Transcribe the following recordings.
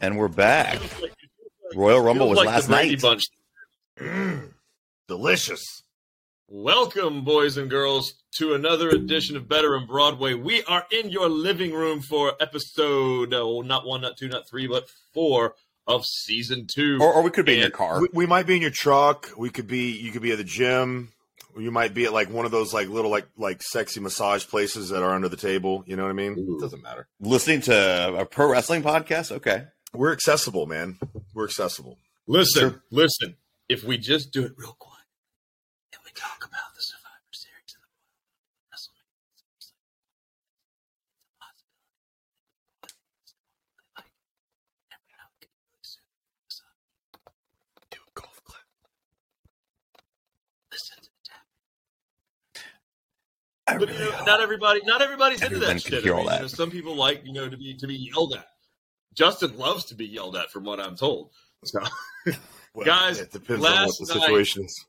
And we're back. Royal Rumble was like last night. Bunch. Mm, delicious. Welcome, boys and girls, to another edition of Better in Broadway. We are in your living room for episode, oh, not one, not two, not three, but four of season two. Or, or we could be in your car. We, we might be in your truck. We could be. You could be at the gym. You might be at like one of those like little like like sexy massage places that are under the table. You know what I mean? Ooh. It doesn't matter. Listening to a pro wrestling podcast? Okay. We're accessible, man. We're accessible. Listen, Sure. listen. If we just do it real quiet and we talk about the Survivor Series and the Royal WrestleMania, it's a possibility. And we're not gonna really soon. So, Do a golf clap. Listen to the tap. But not everybody, not everybody's into that shit. hear I all mean, that. You know, some people like you know to be to be yelled at. Justin loves to be yelled at, from what I'm told. So, Well, Guys, it depends on what last the night- situation is.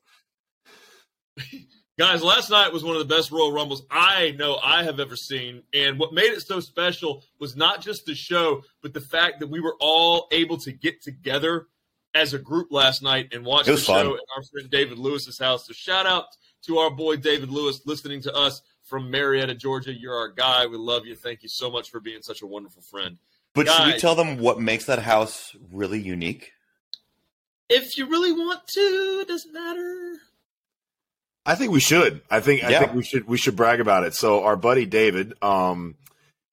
guys, last night was one of the best Royal Rumbles I know I have ever seen, and what made it so special was not just the show, but the fact that we were all able to get together as a group last night and watch the show fun. at our friend David Lewis's house. So shout out to our boy David Lewis listening to us from Marietta, Georgia. You're our guy. We love you. Thank you so much for being such a wonderful friend. But should we tell them what makes that house really unique? If you really want to, it doesn't matter. I think we should. I think I think we should we should brag about it. So our buddy David, um,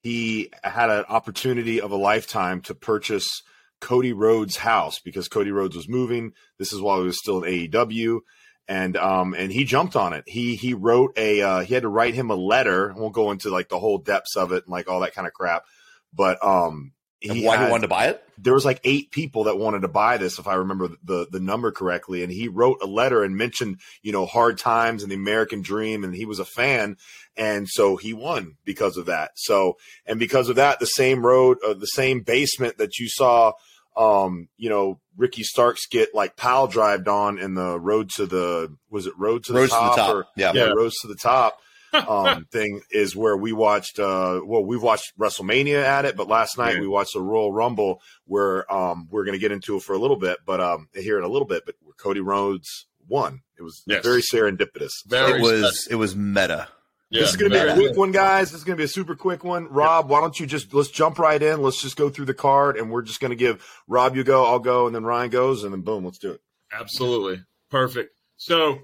he had an opportunity of a lifetime to purchase Cody Rhodes' house because Cody Rhodes was moving. This is while he was still in AEW, and um, and he jumped on it. He he wrote a uh, he had to write him a letter. I won't go into like the whole depths of it and like all that kind of crap, but um, And why had- he wanted to buy it? there was like eight people that wanted to buy this if i remember the the number correctly and he wrote a letter and mentioned you know hard times and the american dream and he was a fan and so he won because of that so and because of that the same road uh, the same basement that you saw um you know ricky starks get like piledrived on in the road to the was it road to the Rhodes to the top, top. or yeah. yeah, to the Top um, thing is where we watched. Uh, well, we've watched WrestleMania at it, but last night Yeah. we watched the Royal Rumble, where um, we're going to get into it for a little bit, but um, here in a little bit. But where Cody Rhodes won, it was Yes. very serendipitous. Very It was it was meta. this is going to be a quick one, guys. This is going to be a super quick one. Rob, why don't you just let's jump right in? Let's just go through the card, and we're just going to give Rob you go, I'll go, and then Ryan goes, and then boom, let's do it. Absolutely. Perfect. So,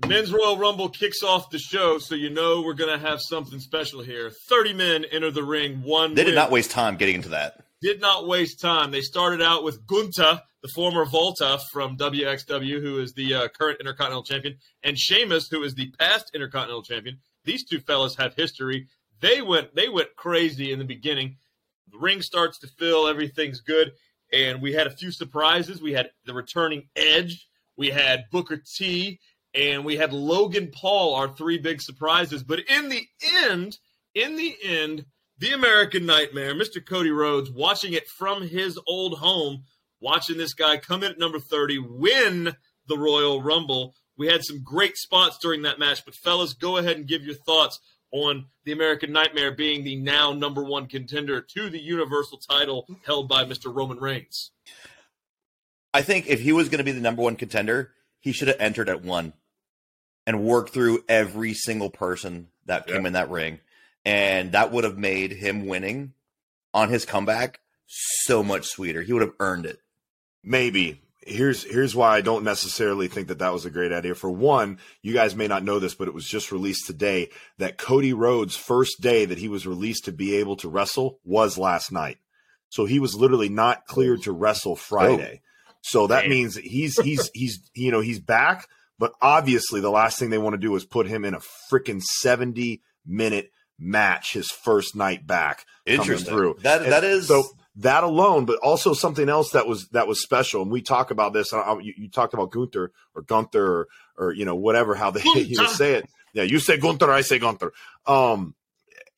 Men's Royal Rumble kicks off the show, so you know we're going to have something special here. 30 men enter the ring. One They did not waste time getting into that. did not waste time. They started out with Gunther, the former WALTER from WXW, who is the uh, current Intercontinental Champion, and Sheamus, who is the past Intercontinental Champion. These two fellas have history. They went they went crazy in the beginning. The ring starts to fill, everything's good, and we had a few surprises. We had the returning Edge, we had Booker T, and we had Logan Paul, our three big surprises. But in the end, in the end, the American Nightmare, Mr. Cody Rhodes, watching it from his old home, watching this guy come in at number 30, win the Royal Rumble. We had some great spots during that match, but fellas, go ahead and give your thoughts on the American Nightmare being the now number one contender to the Universal title held by Mr. Roman Reigns. I think if he was going to be the number one contender, he should have entered at one and work through every single person that came Yeah. in that ring. And that would have made him winning on his comeback so much sweeter. He would have earned it. Maybe. Here's here's why I don't necessarily think that that was a great idea. For one, you guys may not know this, but it was just released today that Cody Rhodes' first day that he was released to be able to wrestle was last night. So he was literally not cleared to wrestle oh. Friday. So that Damn. means that he's he's he's you know he's back, but obviously the last thing they want to do is put him in a freaking 70 minute match his first night back Interesting. through. That And that is so that alone, but also something else that was that was special. And we talk about this. I, you, you talked about Gunther or Gunther or, or you know whatever how they you know, say it. Yeah, you say Gunther, I say Gunther. Um,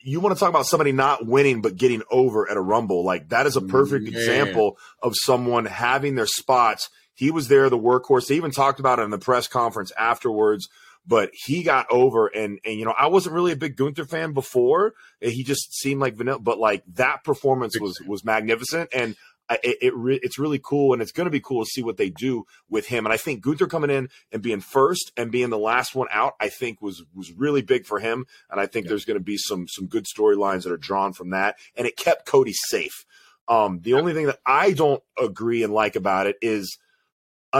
you want to talk about somebody not winning but getting over at a Rumble? Like that is a perfect Man. example of someone having their spots. He was there, the workhorse. They even talked about it in the press conference afterwards. But he got over, and and you know I wasn't really a big Gunther fan before. He just seemed like vanilla, but like that performance was was magnificent. And it, it re- it's really cool, and it's going to be cool to see what they do with him. And I think Gunther coming in and being first and being the last one out, I think was was really big for him. And I think Yeah. there's going to be some some good storylines that are drawn from that. And it kept Cody safe. Um, the only thing that I don't agree and like about it is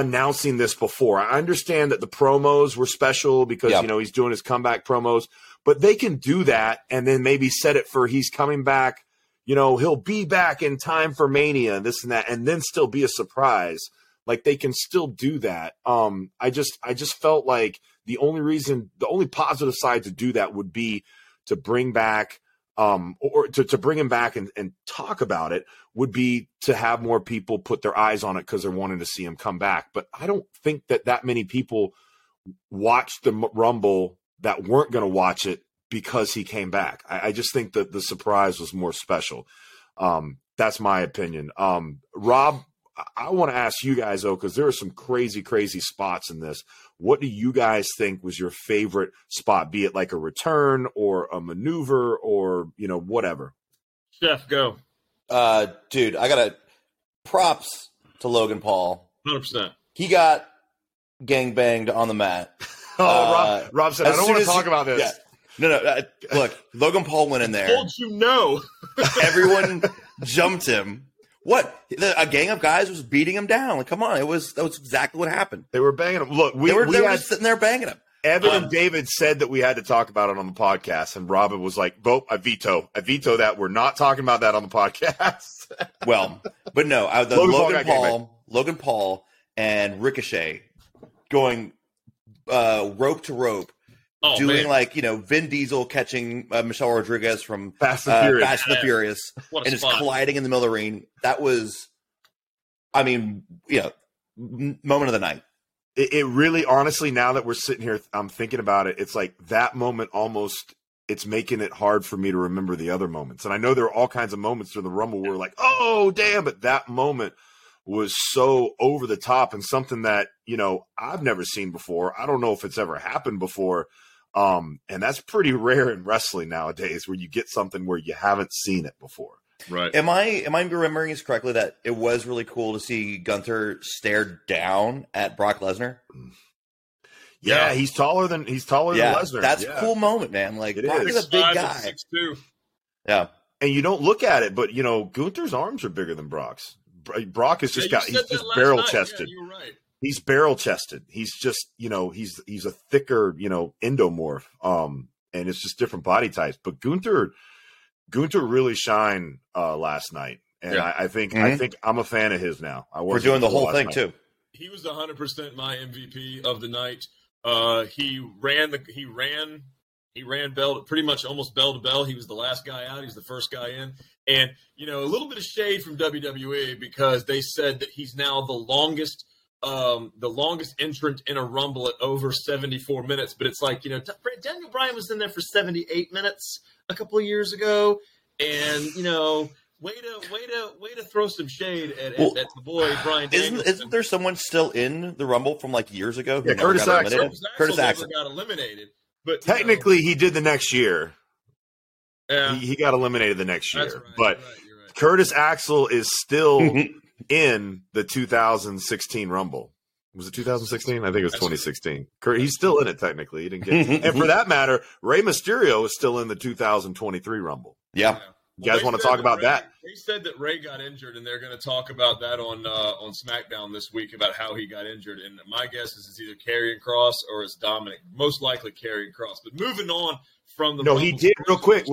announcing this before. I understand that the promos were special because Yeah. you know he's doing his comeback promos, but they can do that and then maybe set it for he's coming back. You know, he'll be back in time for Mania, this and that, and then still be a surprise. Like they can still do that. Um, I just I just felt like the only reason, the only positive side to do that would be to bring back um or to, to bring him back and, and talk about it would be to have more people put their eyes on it because they're wanting to see him come back. But i don't think that that many people watched the rumble that weren't going to watch it because he came back. I, I just think that the surprise was more special. Um that's my opinion. Um rob i, I want to ask you guys though because there are some crazy crazy spots in this what do you guys think was your favorite spot be it like a return or a maneuver or you know whatever Chef, go. Uh, dude, I got to props to Logan Paul. 100%. He got gang banged on the mat. oh Uh, rob, rob said i don't want to talk he- about this yeah. No, no. Uh, look, Logan Paul went in there. Told you no. Everyone jumped him. What? The, a gang of guys was beating him down. Like, come on, it was that was exactly what happened. they were banging him look we, they were, we they were had just sitting there banging him. Evan Um, and David said that we had to talk about it on the podcast, and Robin was like, "Vote, I veto, I veto that. We're not talking about that on the podcast." Well, but no, I, the Logan Paul Logan, got gang Paul, Logan Paul, and Ricochet going uh, rope to rope, Oh, doing man. like you know Vin Diesel catching uh, Michelle Rodriguez from Fast and uh, Furious. Fast and the Furious, and just colliding in the middle of the ring. That was, I mean, yeah, m- moment of the night. it, it really, honestly, now that we're sitting here, I'm thinking about it. It's like that moment almost. It's making it hard for me to remember the other moments, and I know there are all kinds of moments during the Rumble where like, "Oh, damn!" But that moment was so over the top and something that you know I've never seen before. I don't know if it's ever happened before. Um, and that's pretty rare in wrestling nowadays where you get something where you haven't seen it before. Right. Am I am I remembering this correctly that it was really cool to see Gunther stare down at Brock Lesnar? Yeah, Yeah. he's taller than he's taller Yeah, than Lesnar. that's Yeah. a cool moment, man. Like It Brock is. is a big Five guy. Six, two. Yeah, And you don't look at it, but you know, Gunther's arms are bigger than Brock's. Brock has just Yeah, got he's just barrel night. chested. Yeah, you were right. He's barrel chested. He's just, you know, he's he's a thicker, you know, endomorph. Um, and it's just different body types. But Gunther Gunther really shined uh last night. And Yeah. I, I think I Mhm. think I'm a fan of his now. I we're was doing the whole thing too. He was 100% my MVP of the night. Uh, he ran the he ran he ran bell pretty much almost bell to bell. He was the last guy out. He's the first guy in. And you know, a little bit of shade from WWE because they said that he's now the longest um the longest entrant in a rumble at over 74 minutes but it's like you know daniel bryan was in there for 78 minutes a couple of years ago and you know way to way to way to throw some shade at, at, Well, at the boy bryan Isn't isn't there someone still in the Rumble from like years ago? who Yeah, never Curtis got Axel. eliminated? Curtis Curtis Axel Axel. never got eliminated, but you know, Technically he did the next year. yeah, He, he got eliminated the next year. that's right. But you're right, right. Curtis Axel is still in the 2016 Rumble. Was it 2016? I think it was 2016. He's still in it technically. He didn't get. and for that matter, Rey Mysterio is still in the 2023 Rumble. yeah, You guys they want to talk about Rey- that? Said that Rey got injured, and they're going to talk about that on uh, on SmackDown this week about how he got injured. And my guess is it's either Karrion Kross or it's Dominik. Most likely Karrion Kross. But moving on from the No, he did real quick.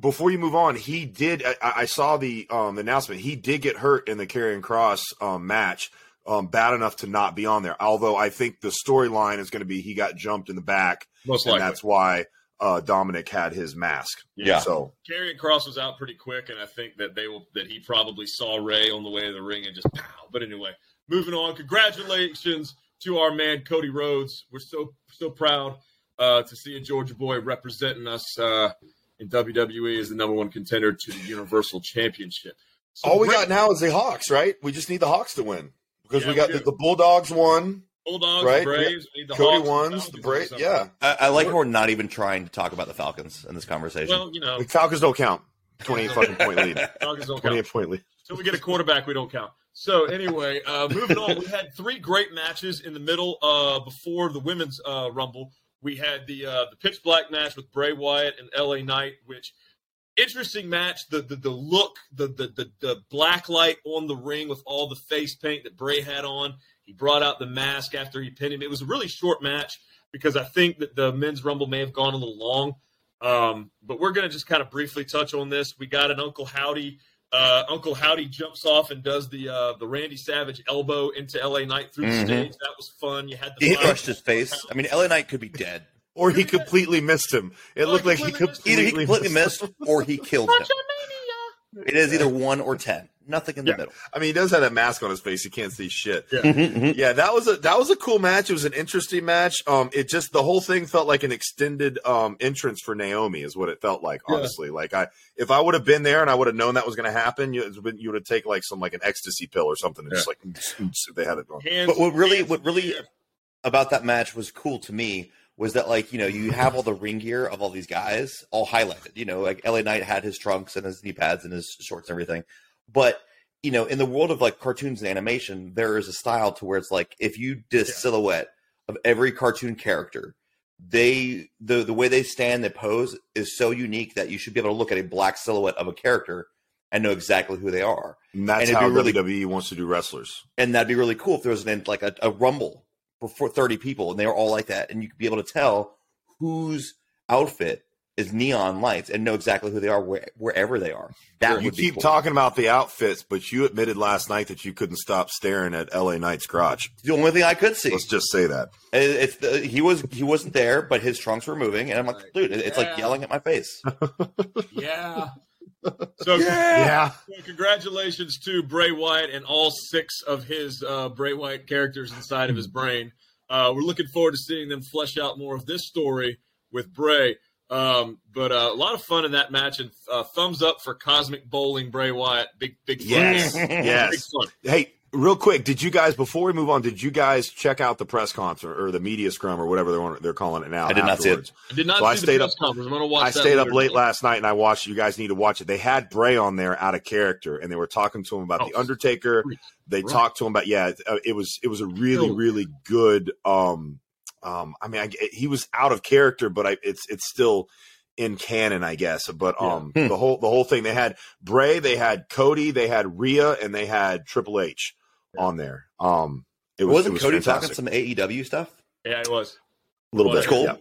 Before you move on, he did. I, I saw the um, announcement. He did get hurt in the Karrion Kross um, match, um, bad enough to not be on there. Although I think the storyline is going to be he got jumped in the back, most and likely. that's why uh, Dominik had his mask. Yeah. So Karrion Kross was out pretty quick, and I think that they will that he probably saw Rey on the way to the ring and just pow. But anyway, moving on. Congratulations to our man Cody Rhodes. We're so so proud uh, to see a Georgia boy representing us uh, in WWE as the number one contender to the Universal Championship. So all we great got now is the Hawks, right? We just need the Hawks to win because Yeah, we got we the, the Bulldogs won, Bulldogs, right? Braves, we need the Cody Hawks, won, Falcons, the or Braves. Yeah, I, I like how we're not even trying to talk about the Falcons in this conversation. Well, you know, the Falcons don't count. Twenty-eight fucking point lead. Falcons don't count. Twenty-eight point lead. Until we get a quarterback, we don't count. So anyway, uh, moving on, we had three great matches in the middle uh, before the women's uh, rumble. We had the uh, the pitch black match with Bray Wyatt and LA Knight, which interesting match. The the, the look, the, the the the black light on the ring with all the face paint that Bray had on. He brought out the mask after he pinned him. It was a really short match because I think that the men's rumble may have gone a little long. Um, but we're going to just kind of briefly touch on this. We got an Uncle Howdy. Uh, Uncle Howdy jumps off and does the uh, the Randy Savage elbow into LA Knight through Mhm. the stage. That was fun. You had the He fire- crushed his face. I mean, LA Knight could be dead. Or he completely missed him. It Oh, looked like he completely missed. Either completely, he completely missed or he killed him. It is either one or ten. Nothing in the Yeah. middle. I mean, he does have that mask on his face. You can't see shit. Yeah. Mhm. Yeah, that was a that was a cool match. It was an interesting match. Um, it just the whole thing felt like an extended um entrance for Naomi is what it felt like. Yeah. Honestly, like I if I would have been there and I would have known that was going to happen, you you would have taken like some like an ecstasy pill or something and just like they had it going. Hands- But what really, hands what really air. about that match was cool to me was that like you know you have all the ring gear of all these guys all highlighted. You know, like LA Knight had his trunks and his knee pads and his shorts and everything. But you know, in the world of like cartoons and animation, there is a style to where it's like if you did a Yeah. silhouette of every cartoon character, they the the way they stand, they pose is so unique that you should be able to look at a black silhouette of a character and know exactly who they are. And that's And how really- WWE wants to do wrestlers. and that'd be really cool if there was an like a, a rumble for, for 30 people and they were all like that and you could be able to tell whose outfit is neon lights and know exactly who they are where, wherever they are that you would keep cool. talking about the outfits, but you admitted last night that you couldn't stop staring at LA Knight's crotch. the only thing i could see Let's just say that. It- it's the, he was he wasn't there but his trunks were moving and i'm like dude it- it's like yelling at my face Yeah. So, Yeah. so congratulations to Bray Wyatt and all six of his uh, Bray Wyatt characters inside of his brain. Uh, we're looking forward to seeing them flesh out more of this story with Bray. Um, but uh, a lot of fun in that match, and uh, thumbs up for Cosmic Bowling Bray Wyatt. Big, big fun. Yes. Big yes. fun. Hey, real quick, did you guys before we move on? Did you guys check out the press concert or the media scrum or whatever they're they're calling it now? I did not see it. I did not So I stayed the press up- conference. I'm going to watch I that stayed up late last night and I watched. You guys need to watch it. They had Bray on there out of character, and they were talking to him about Oh, the Undertaker. They Right. talked to him about yeah. It, uh, it was it was a really really good. Um, um, I mean, I, he was out of character, but I, it's it's still in canon, I guess. But Yeah. um, Hmm. the whole the whole thing they had Bray, they had Cody, they had Rhea, and they had Triple H on there. Um, it was, wasn't it was cody fantastic. talking some aew stuff Yeah, it was. a little Well, bit. cool. Yeah.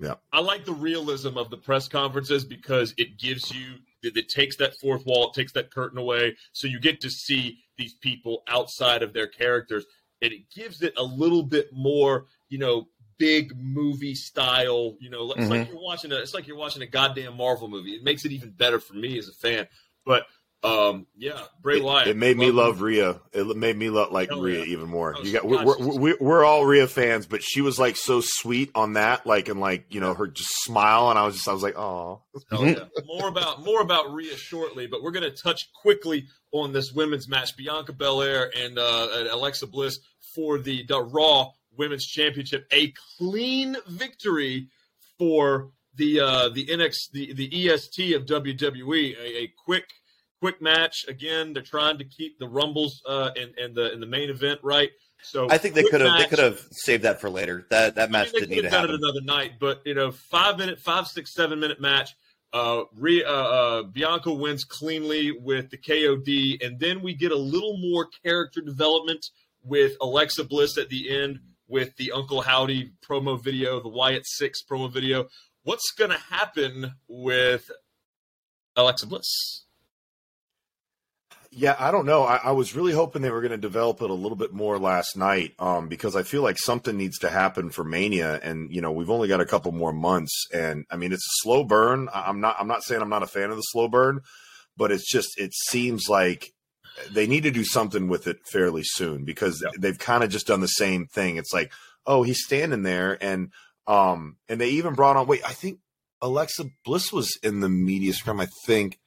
Yeah. I like the realism of the press conferences because it gives you it, it takes that fourth wall, it takes that curtain away, so you get to see these people outside of their characters, and it gives it a little bit more, you know, big movie style. You know, it's like you're watching a it's like you're watching a goddamn Marvel movie. It makes it even better for me as a fan. But um, yeah, Bray It, Wyatt. it made me love him. Rhea. It made me love like Hell Rhea yeah. even more. Oh, You got we're, we're, we're, we're all Rhea fans, but she was like so sweet on that, like and like you know her just smile, and I was just I was like, oh, yeah. more about more about Rhea shortly, but we're going to touch quickly on this women's match: Bianca Belair and, uh, Alexa Bliss for the, the Raw Women's Championship. A clean victory for the uh, the NX the the EST of WWE. A, a quick quick match. Again, they're trying to keep the rumbles uh, and and the in the main event right. So i think they could have they could have saved that for later that that match didn't need to happen it another night, but you know, five minute, five, six, seven minute match. Uh, Rhea, uh, uh, Bianca wins cleanly with the KOD, and then we get a little more character development with Alexa Bliss at the end with the Uncle Howdy promo video, the Wyatt Six promo video. What's going to happen with Alexa Bliss? Yeah, I don't know. I, I was really hoping they were going to develop it a little bit more last night, um, because I feel like something needs to happen for Mania, and you know we've only got a couple more months, and I mean it's a slow burn. I- I'm not. I'm not saying I'm not a fan of the slow burn, but it's just it seems like they need to do something with it fairly soon because Yeah. they've kind of just done the same thing. It's like, oh, he's standing there, and um, and they even brought on. Wait, I think Alexa Bliss was in the media scrum. I think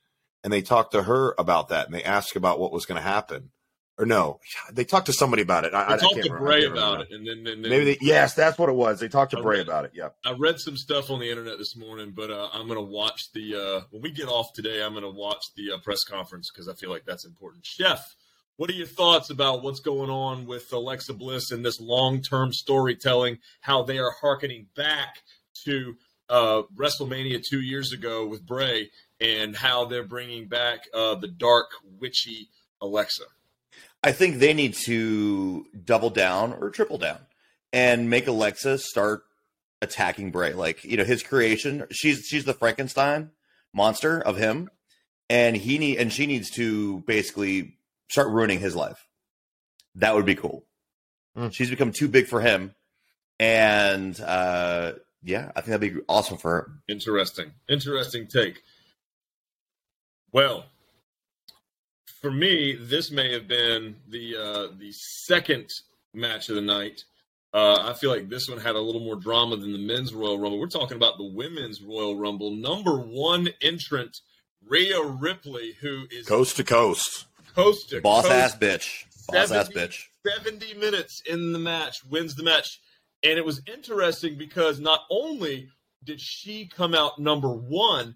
and they talked to her about that and they asked about what was going to happen. Or no, they talked to somebody about it. I, I, I talked can't to. I Bray about it, and then, and then Maybe they, yes, that's what it was. They talked to I Bray read- about it. Yeah. I read some stuff on the internet this morning, but uh, I'm going to watch the uh, when we get off today. I'm going to watch the uh, press conference because I feel like that's important. Chef, what are your thoughts about what's going on with Alexa Bliss and this long-term storytelling? How they are harkening back to uh, WrestleMania two years ago with Bray, and how they're bringing back uh, the dark, witchy Alexa. I think they need to double down or triple down and make Alexa start attacking Bray. Like, you know, his creation, she's she's the Frankenstein monster of him, and he need and she needs to basically start ruining his life. That would be cool. Hmm. She's become too big for him. And uh yeah, I think that'd be awesome for her. Interesting. Interesting take. Well, for me, this may have been the uh, the second match of the night. Uh, I feel like this one had a little more drama than the men's Royal Rumble. We're talking about the women's Royal Rumble. Number one entrant, Rhea Ripley, who is Coast to coast. coast to Boss coast, ass bitch. Boss ass bitch. 70 minutes in the match, wins the match. And it was interesting because not only did she come out number one,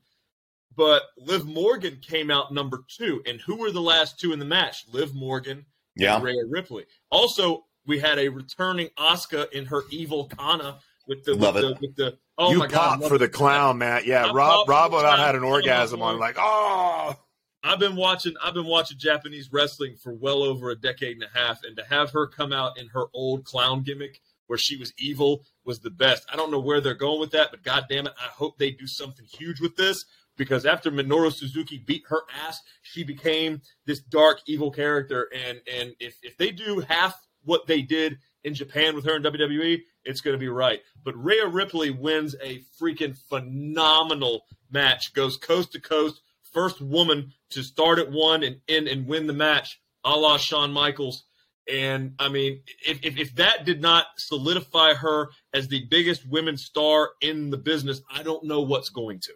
but Liv Morgan came out number two. And who were the last two in the match? Liv Morgan Yeah. and Rhea Ripley. Also, we had a returning Asuka in her evil Kana with the Love with it. the, with the oh you my god, pop love for it. the clown, Matt. Yeah, I Rob. Rob about had an Oh, orgasm on like, oh. I've been watching I've been watching Japanese wrestling for well over a decade and a half, and to have her come out in her old clown gimmick where she was evil was the best. I don't know where they're going with that, but god damn it, I hope they do something huge with this because after Minoru Suzuki beat her ass, she became this dark evil character and and if if they do half what they did in Japan with her in WWE, it's going to be right. But Rhea Ripley wins a freaking phenomenal match, goes coast to coast, first woman to start at one and end and win the match, a la Shawn Michaels. And I mean, if, if, if that did not solidify her as the biggest women's star in the business, I don't know what's going to.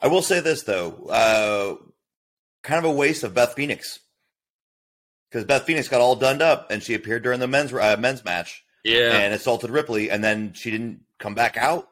I will say this though, uh, kind of a waste of Beth Phoenix because Beth Phoenix got all done up and she appeared during the men's uh, men's match Yeah. and assaulted Ripley, and then she didn't come back out.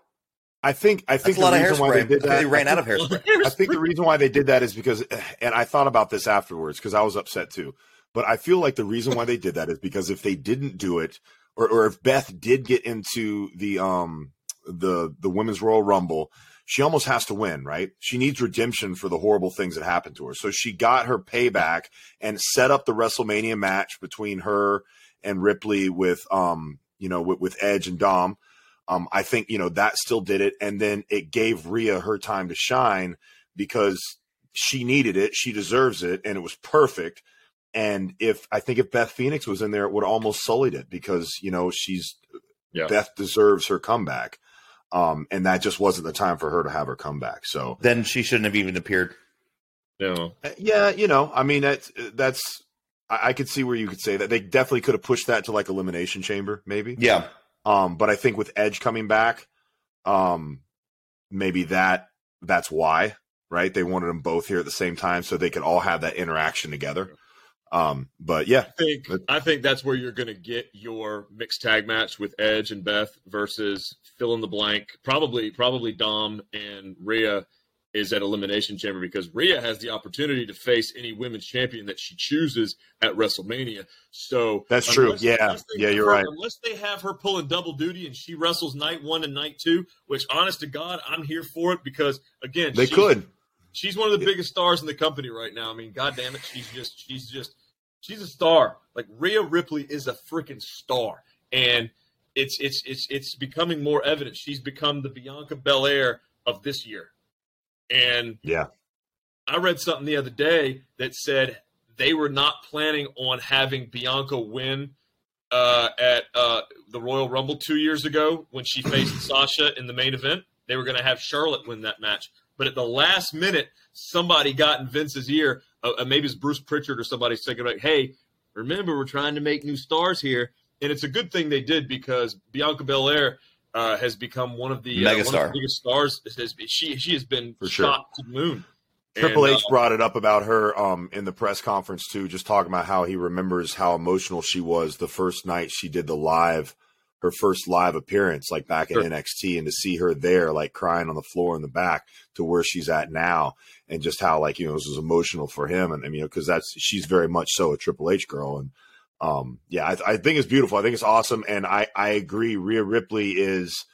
I think I That's think a lot the of reason why they hairspray. did that. they ran I out think- of hairspray. I think the reason why they did that is because, and I thought about this afterwards because I was upset too. But I feel like the reason why they did that is because if they didn't do it, or, or if Beth did get into the um the the women's Royal Rumble, she almost has to win, right? She needs redemption for the horrible things that happened to her. So she got her payback and set up the WrestleMania match between her and Ripley with um you know with, with Edge and Dom. Um, I think you know that still did it, and then it gave Rhea her time to shine because she needed it, she deserves it, and it was perfect. And if I think if Beth Phoenix was in there, it would almost sullied it because you know she's Yeah. Beth deserves her comeback, um, and that just wasn't the time for her to have her comeback. So then she shouldn't have even appeared. No. uh, yeah, you know, I mean that's that's I, I could see where you could say that they definitely could have pushed that to like elimination chamber, maybe. Yeah, Um, but I think with Edge coming back, um, maybe that that's why, right? They wanted them both here at the same time so they could all have that interaction together. Um, but yeah, I think I think that's where you're going to get your mixed tag match with Edge and Beth versus fill in the blank. Probably probably Dom and Rhea is at Elimination Chamber because Rhea has the opportunity to face any women's champion that she chooses at WrestleMania. So That's true. Yeah. Yeah, you're her- right. Unless they have her pulling double duty and she wrestles night one and night two, which honest to God, I'm here for it because again, they could. She's one of the biggest stars in the company right now. I mean, god damn it, she's just she's just she's a star. Like Rhea Ripley is a freaking star. And it's it's it's it's becoming more evident. She's become the Bianca Belair of this year. And Yeah. I read something the other day that said they were not planning on having Bianca win uh, at uh, the Royal Rumble two years ago when she faced Sasha in the main event. They were going to have Charlotte win that match. But at the last minute, somebody got in Vince's ear. Uh, uh, maybe it's Bruce Prichard or somebody thinking like, hey, remember, we're trying to make new stars here. And it's a good thing they did because Bianca Belair uh, has become one of the, uh, one of the biggest stars. She, she has been For sure. shot to the moon. Triple And, H uh, brought it up about her um, in the press conference too, just talking about how he remembers how emotional she was the first night she did the live, her first live appearance, like back Sure. in NXT, and to see her there, like crying on the floor in the back to where she's at now, and just how like you know this was emotional for him, and I mean because that's she's very much so a Triple H girl, and um, yeah, I, I think it's beautiful. I think it's awesome, and I I agree. Rhea Ripley is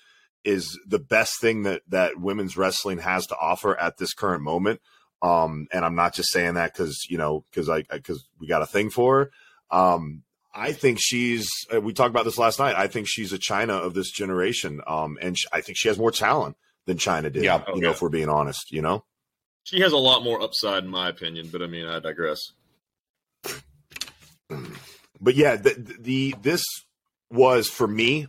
is the best thing that that women's wrestling has to offer at this current moment. Um, and I'm not just saying that because you know because I because we got a thing for her. Um, I think she's. uh, We talked about this last night. I think she's a Chyna of this generation. Um, and sh- I think she has more talent than Chyna did. Yeah. you know, if we're being honest, you know. she has a lot more upside, in my opinion. But I mean, I digress. But yeah, the, the this was for me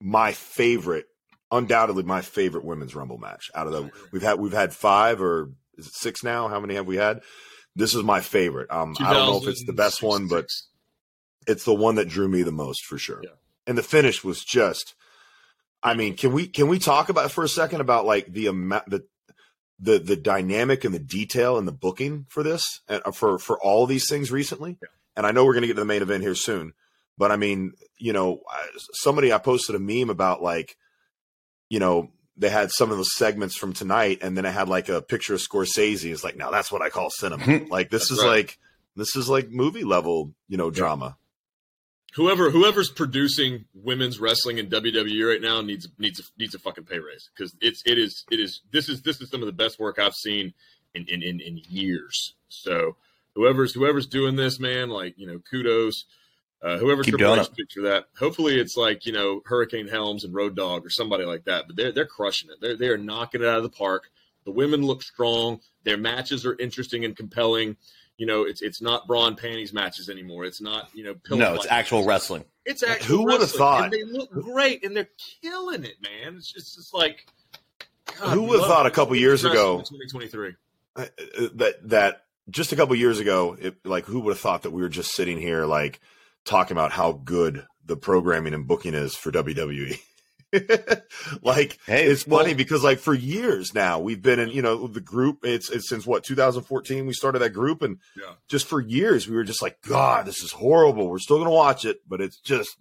my favorite, undoubtedly my favorite women's rumble match out of the we've had we've had five or is it six now? How many have we had? This is my favorite. Um, I don't know if it's the best one, but 2006. It's the one that drew me the most for sure. Yeah. And the finish was just I mean, can we can we talk about for a second about like the amount the the the dynamic and the detail and the booking for this and uh, for for all these things recently? Yeah. And I know we're going to get to the main event here soon, but I mean, you know, somebody I posted a meme about like you know, they had some of the segments from tonight and then it had like a picture of Scorsese. It's like, now that's what I call cinema. like this That's is right. like this is like movie level, you know, drama. Whoever whoever's producing women's wrestling in WWE right now needs needs a, needs a fucking pay raise because it's it is it is this is this is some of the best work I've seen in in in, in years. So whoever's whoever's doing this, man, like you know, kudos. Uh, whoever Keep Triple doing H picked that. Hopefully, it's like you know Hurricane Helms and Road Dog or somebody like that. But they're they're crushing it. They're they are knocking it out of the park. The women look strong. Their matches are interesting and compelling. You know, it's it's not bra and panties matches anymore. It's not you know pillow No, it's actual matches. wrestling. It's actual Who would've thought? And they look great, and they're killing it, man. It's just, it's like God, Who would've thought a couple years ago- in 2023. uh, that that just a couple years ago, it, like who would have thought that we were just sitting here like talking about how good the programming and booking is for WWE. like Hey, it's well- funny because like for years now we've been in you know the group it's it's since what 2014 we started that group and Yeah. just for years we were just like god this is horrible. We're still going to watch it but it's just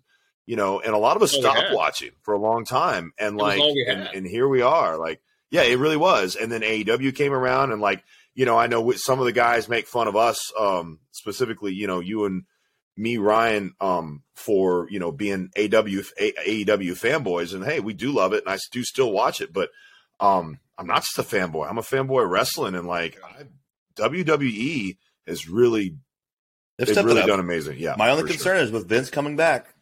you know and a lot of us That's all we stopped watching for a long time and It like and, and here we are like yeah it really was and then AEW came around and like you know I know some of the guys make fun of us um specifically you know you and me Ryan um for you know being AW A- AEW fanboys and hey we do love it and I do still watch it but um I'm not just a fanboy I'm a fanboy of wrestling and like I, WWE has really They've they've really done amazing yeah My only for sure. concern is with Vince coming back.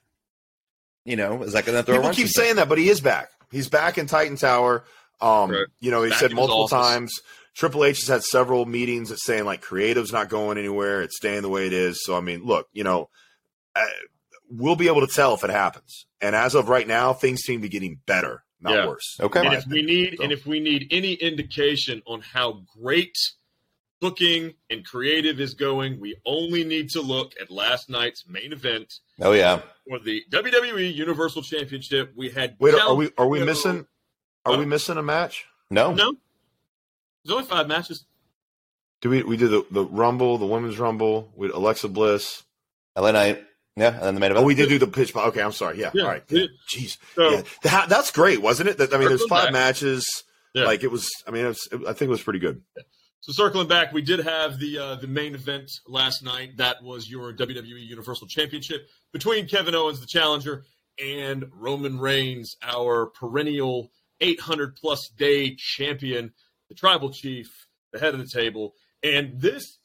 You know, is that going to throw a people wrench keep in saying that but he is back he's back in Titan Tower um Right. you know he Back said in his multiple office. times Triple H has had several meetings that saying like creative's not going anywhere it's staying the way it is so I mean look you know uh, we'll be able to tell if it happens and as of right now things seem to be getting better not Yeah. worse Okay. And My if we need So- and if we need any indication on how great booking and creative is going, we only need to look at last night's main event Oh yeah. for the WWE Universal Championship. We had Wait, Cal- are we are we missing? Are we missing a match? No. No, there's only five matches. Do we we did the, the Rumble, the Women's Rumble with Alexa Bliss? LA Knight. Yeah, and then the main event. Oh, we did do the pitch. Okay, I'm sorry. Yeah, Yeah, all right. Yeah. Jeez, So yeah, That- that's great, wasn't it? That, I mean, there's five back. matches. Yeah. Like it was. I mean, it was, I think it was pretty good. So circling back, we did have the uh, the main event last night. That was your WWE Universal Championship between Kevin Owens, the challenger, and Roman Reigns, our perennial 800 plus day champion, the tribal chief, the head of the table. And this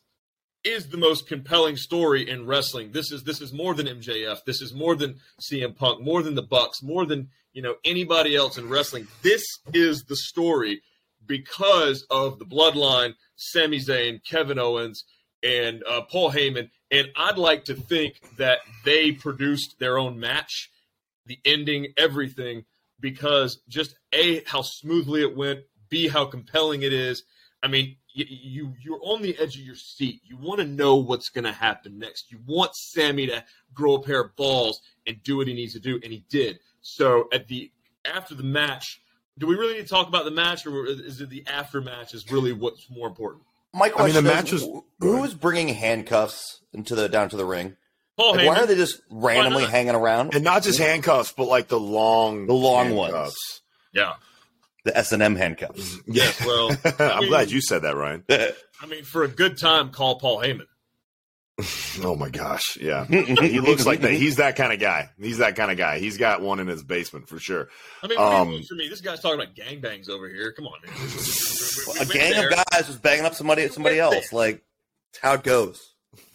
is the most compelling story in wrestling. This is this is more than MJF. This is more than CM Punk, more than the Bucks, more than you know anybody else in wrestling. This is the story because of the bloodline, Sami Zayn, Kevin Owens, and uh, Paul Heyman. And I'd like to think that they produced their own match, the ending, everything, because just a how smoothly it went, b how compelling it is. I mean, you, you you're on the edge of your seat. You want to know what's going to happen next. You want Sami to grow a pair of balls and do what he needs to do, and he did. So at the after the match, do we really need to talk about the match, or is it the after match is really what's more important? My I mean, question the is, match was- who- who is bringing handcuffs into the down to the ring? Like, why are they just randomly hanging around? and not just handcuffs, but like the long, The long handcuffs. yeah. The S and M handcuffs. Yes. Well, I'm mean- glad you said that, Ryan. I mean, for a good time, call Paul Heyman. Oh my gosh, yeah. He looks like that. He's that kind of guy. He's that kind of guy. He's got one in his basement for sure. I mean, what do Um, you want from me? This guy's talking about gangbangs over here. Come on, man. We- we- we a gang there. of guys was banging up somebody at somebody went else. Like it's how it goes.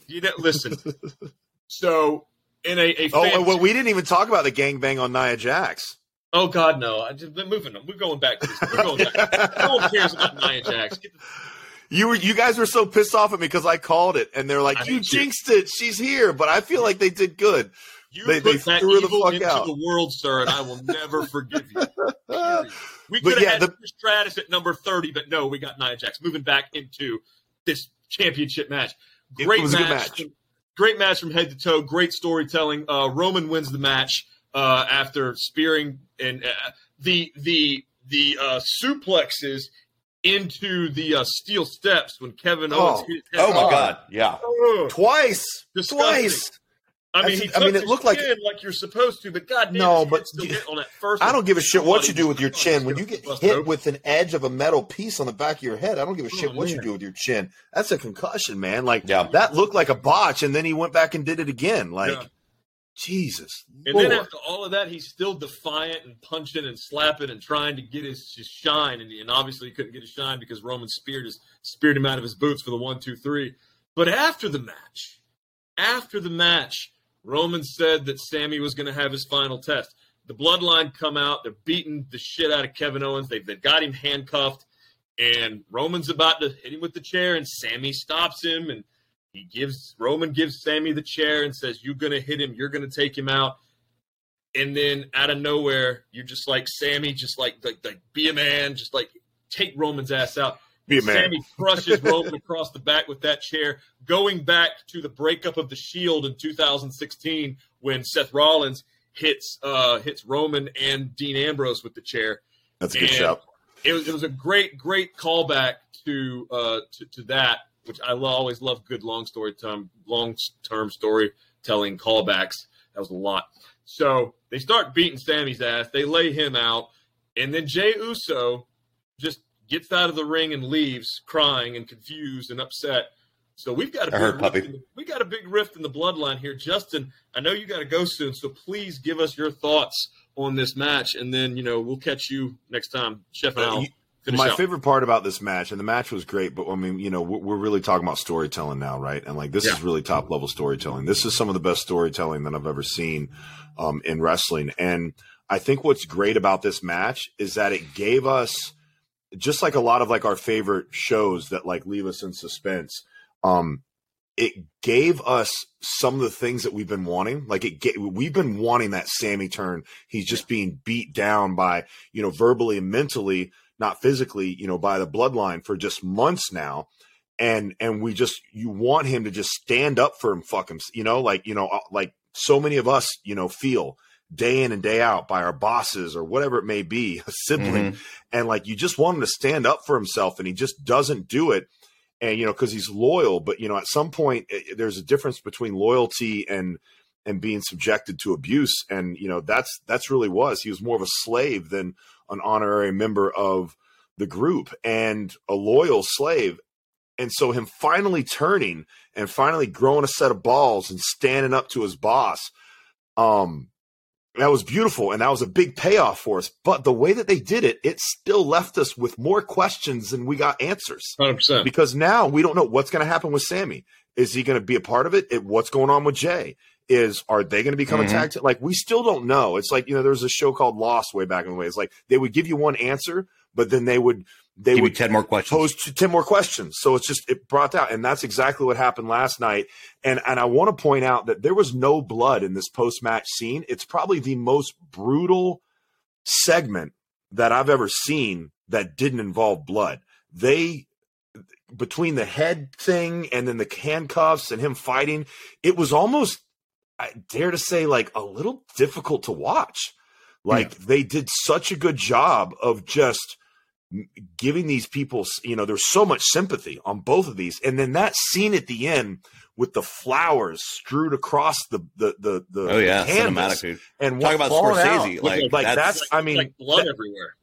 You know, listen. So, in a, a Oh, fan- well, we didn't even talk about the gangbang on Nia Jax. Oh God, no! I just been moving. We're going back to this. We're going back. no one cares about Nia Jax. The, You were, you guys were so pissed off at me because I called it, and they're like, I "You jinxed it. She's here." But I feel like they did good. you They- put they that threw the fuck into out. the world, sir, and I will never forgive you. We could have yeah, had the- Stratus at number thirty, but no, we got Nia Jax moving back into this championship match. It Great match. match. Great match from head to toe. Great storytelling. Uh, Roman wins the match uh, after spearing and uh, the the the uh, suplexes into the uh, steel steps when Kevin Owens. Oh. hit his head. Oh my god, yeah. Ugh. Twice, Disgusting. twice. I mean, he I mean, it looked like- like you're supposed to, but goddamn, No, but you- on that first. I don't give a shit what you do with your chin. When you get hit open. with an edge of a metal piece on the back of your head, I don't give a shit Oh, what you do with your chin. That's a concussion, man. Like Yeah. that looked like a botch, and then he went back and did it again. Like Yeah. Jesus. And then after all of that, he's still defiant and punching and slapping and trying to get his, his shine. And, and obviously, he couldn't get his shine because Roman speared his speared him out of his boots for the one, two, three. But after the match, after the match, Roman said that Sami was going to have his final test. The Bloodline come out. They're beating the shit out of Kevin Owens. They've, they've got him handcuffed. And Roman's about to hit him with the chair, and Sami stops him. And he gives Roman gives Sami the chair and says, "You're gonna hit him. You're gonna take him out." And then out of nowhere, you're just like Sami, just like like, like be a man, just like take Roman's ass out. Be a man. Sami crushes Roman across the back with that chair, going back to the breakup of the Shield in 2016 when Seth Rollins hits uh, hits Roman and Dean Ambrose with the chair That's a good And- shout. it was, it was a great, great callback to uh, to, to that, which I lo- always love good long story time, long term storytelling callbacks. That was a lot. So they start beating Sami's ass. They lay him out, and then Jey Uso just gets out of the ring and leaves, crying and confused and upset. So we've got a I big rift the- we got a big rift in the bloodline here, Justin. I know you got to go soon, so please give us your thoughts on this match, and then you know we'll catch you next time, Chef Uh, I'll you- finish My out. favorite part about this match, and the match was great, but I mean, you know, we're, we're really talking about storytelling now, right? And like, this Yeah. is really top level storytelling. This is some of the best storytelling that I've ever seen um, in wrestling. And I think what's great about this match is that it gave us, just like a lot of like our favorite shows that like leave us in suspense. Um, it gave us some of the things that we've been wanting. Like it, ga- we've been wanting that Sami turn. He's just being beat down by, you know, verbally and mentally not physically, you know, by the bloodline for just months now. And, and we just, you want him to just stand up for him, fuck him, you know, like, you know, uh, like so many of us, you know, feel day in and day out by our bosses or whatever it may be, a sibling. And like, you just want him to stand up for himself and he just doesn't do it. And, you know, cause he's loyal, but you know, at some point eh, there's a difference between loyalty and, and being subjected to abuse. And, you know, that's, that's really was, he was more of a slave than, an honorary member of the group and a loyal slave. And so him finally turning and finally growing a set of balls and standing up to his boss, um, that was beautiful and that was a big payoff for us. But the way that they did it, it still left us with more questions than we got answers Hundred percent. because now we don't know what's going to happen with Sami. Is he going to be a part of it? it? What's going on with Jey? Is are they going to become Mhm. a tag team? Like we still don't know. It's like you know there was a show called Lost way back in the way. It's like they would give you one answer, but then they would they Give would ten more questions. pose t- 10 more questions. So it's just, it brought out. And that's exactly what happened last night. And, and I want to point out that there was no blood in this post match scene. It's probably the most brutal segment that I've ever seen that didn't involve blood. They, between the head thing and then the handcuffs and him fighting, it was almost, I dare to say, like a little difficult to watch. Like they did such a good job of just, giving these people, you know, there's so much sympathy on both of these, and then that scene at the end with the flowers strewed across the the the, the oh yeah, canvas cinematic and Talk about Scorsese, out. like, like that's, that's, I mean, like blood that- everywhere.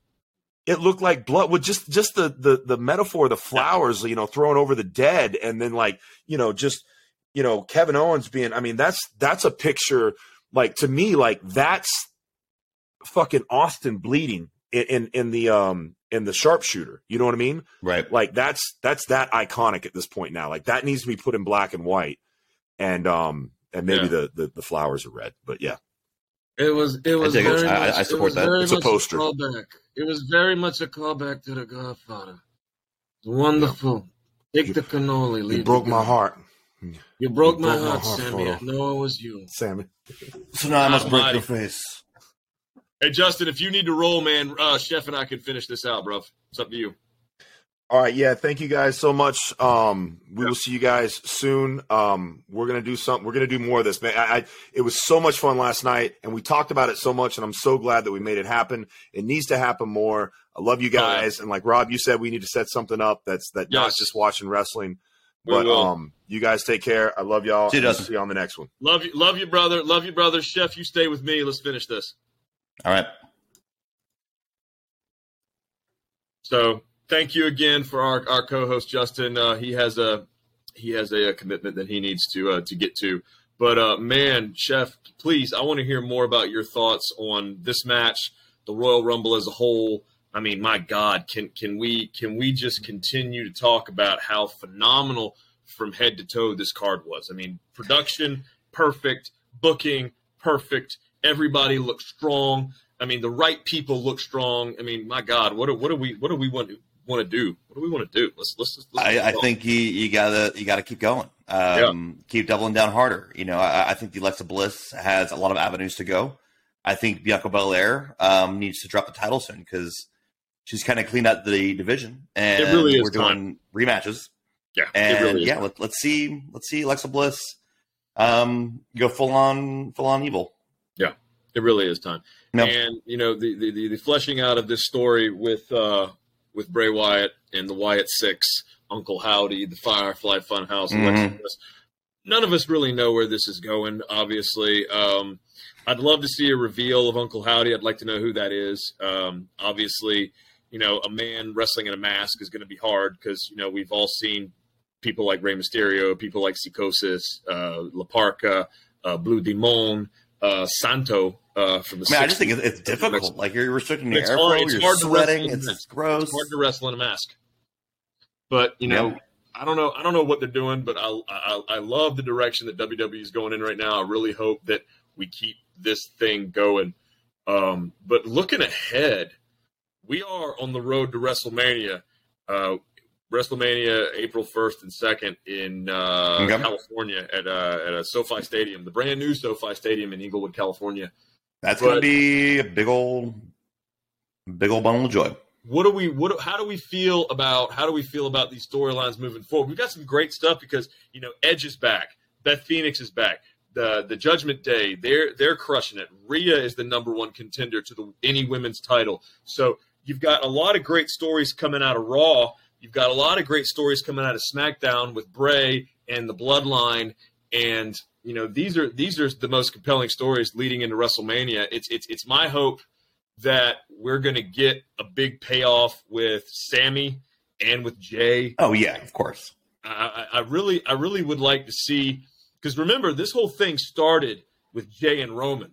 it looked like blood with just just the the the metaphor the flowers you know thrown over the dead and then like you know just you know kevin owens being i mean that's that's a picture like to me like that's fucking austin bleeding in in, in the um in the sharpshooter you know what i mean right. like that's that's that iconic at this point now like that needs to be put in black and white and um and maybe Yeah. the, the the flowers are red but yeah It was. It was dig it. very I- much. I support it was that. Very It's a much poster. callback. It was very much a callback to the Godfather. It's wonderful. Take the cannoli. you broke my heart You broke You my broke my heart, heart, Sami. Fredo. I know it was you. Sami So now I must break your face. Hey, Justin, if you need to roll, man, uh, Chef and I can finish this out, bro. It's up to you. All right, yeah, thank you guys so much. Um, we will see you guys soon. Um, we're gonna do something. We're gonna do more of this, man. I, I, it was so much fun last night, and we talked about it so much, and I'm so glad that we made it happen. It needs to happen more. I love you Oh, yeah. guys, and like Rob, you said, we need to set something up that's that not just watching wrestling. But um, you guys take care. I love y'all. See you, and see you on the next one. Love you, love you, brother. Love you, brother. Chef, you stay with me. Let's finish this. All right. So thank you again for our, our co-host Justin. Uh, he has a he has a, commitment that he needs to uh, to get to. But uh, man, Chef, please, I want to hear more about your thoughts on this match, the Royal Rumble as a whole. I mean, my God, can can we can we just continue to talk about how phenomenal from head to toe this card was? I mean, production perfect, booking perfect, everybody looked strong. I mean, the right people look strong. I mean, my God, what do, what do we what do we want to want to do? What do we want to do? Let's let's. let's, let's I, I think you, you gotta you gotta keep going. Um, Keep doubling down harder. You know, I, I think the Alexa Bliss has a lot of avenues to go. I think Bianca Belair um, needs to drop the title soon because she's kind of cleaned up the division, and It really is we're doing rematches. yeah, And really yeah, let, let's see let's see Alexa Bliss um, go full on full on evil. Yeah, it really is time. No. And you know the, the the fleshing out of this story with uh with Bray Wyatt and the Wyatt Six, Uncle Howdy, the Firefly Funhouse, Mhm. Alexa None of us really know where this is going. Obviously, um, I'd love to see a reveal of Uncle Howdy. I'd like to know who that is. Um, obviously, you know, a man wrestling in a mask is going to be hard because you know we've all seen people like Rey Mysterio, people like Psicosis, uh, La Parca, uh, Blue Demon, uh, Santo uh, from the. I mean, I just think it's, it's difficult. Like you're restricting your airflow, hard- you're hard to sweating, wrestle in it's, a it's gross. It's hard to wrestle in a mask. But you know, Yeah. I don't know. I don't know what they're doing, but I, I I love the direction that WWE is going in right now. I really hope that we keep this thing going. Um, but looking ahead, we are on the road to WrestleMania. Uh, WrestleMania April first and second in uh, Okay. California at uh, at a SoFi Stadium, the brand new SoFi Stadium in Inglewood, California. That's going to be a big old, big old bundle of joy. what do we what how do we feel about how do we feel about these storylines moving forward we've got some great stuff because you know edge is back beth phoenix is back the the judgment day they're they're crushing it Rhea is the number one contender to the any women's title so you've got a lot of great stories coming out of raw you've got a lot of great stories coming out of smackdown with bray and the bloodline and you know these are these are the most compelling stories leading into wrestlemania it's it's it's my hope that we're going to get a big payoff with Sami and with Jey. Oh yeah, of course. I, I really, I really would like to see because remember this whole thing started with Jey and Roman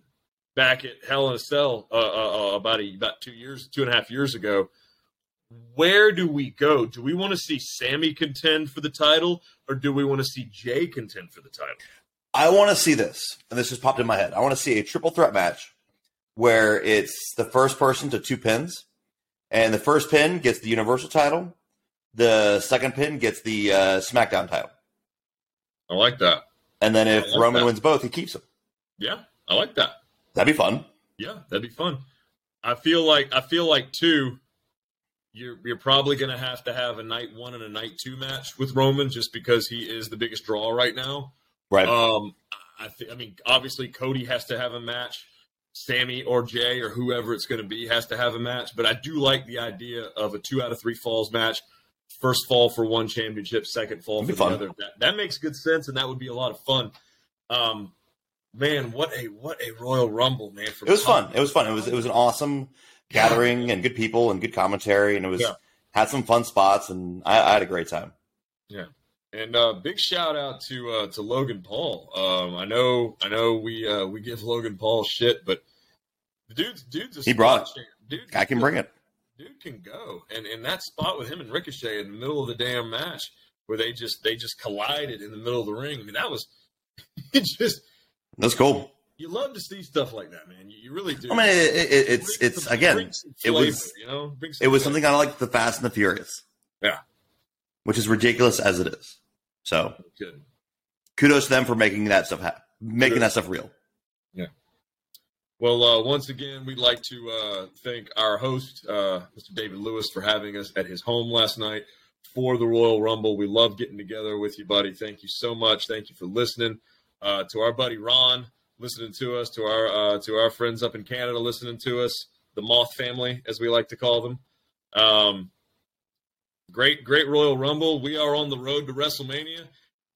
back at Hell in a Cell uh, uh, uh, about a, about two years, two and a half years ago. Where do we go? Do we want to see Sami contend for the title, or do we want to see Jey contend for the title? I want to see this, and this just popped in my head. I want to see a triple threat match where it's the first person to two pins, and the first pin gets the Universal title, the second pin gets the uh, SmackDown title, I like that. and then if like Roman that. wins both, he keeps them. Yeah, I like that. That'd be fun. Yeah, that'd be fun. I feel like I feel like too. You're you're probably going to have to have a night one and a night two match with Roman just because he is the biggest draw right now. Right. Um, I th- I mean, obviously Cody has to have a match. Sami or Jey or whoever it's going to be has to have a match. But I do like the idea of a two out of three falls match. First fall for one championship, second fall for the other. That, that makes good sense, and that would be a lot of fun. Um, man, what a what a Royal Rumble, man! It was fun. It was fun. It was it was an awesome gathering and good people and good commentary, and it was Yeah. had some fun spots, and I, I had a great time. Yeah, and uh, big shout out to uh, to Logan Paul. Um, I know I know we uh, we give Logan Paul shit, but the dude's dude's a He brought. Dude, I can bring it. Dude can go, and and that spot with him and Ricochet in the middle of the damn match where they just they just collided in the middle of the ring. I mean, that was it. Just That's cool. You love to see stuff like that, man. You, you really do. I mean, it, it, it's Brings it's some- again, some it was- you know it some was something kind of like the Fast and the Furious. Yeah. which is ridiculous as it is. So kudos to them for making that stuff happen, making that stuff real. Yeah. Well, uh, once again, we'd like to uh, thank our host, uh, Mr. David Lewis, for having us at his home last night for the Royal Rumble. We love getting together with you, buddy. Thank you so much. Thank you for listening. Uh, to our buddy Ron, listening to us. To our uh, to our friends up in Canada, listening to us. The Moth family, as we like to call them. Um, great, great Royal Rumble. We are on the road to WrestleMania.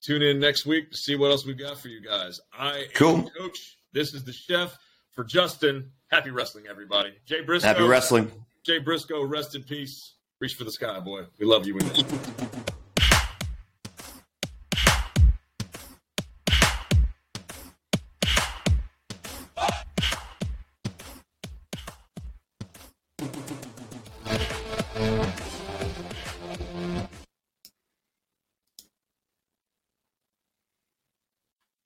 Tune in next week to see what else we've got for you guys. I am Cool. Coach. This is the chef for Justin. Happy wrestling, everybody. Jay Briscoe. Happy wrestling. Jay Briscoe, rest in peace. Reach for the sky, boy. We love you. We miss you.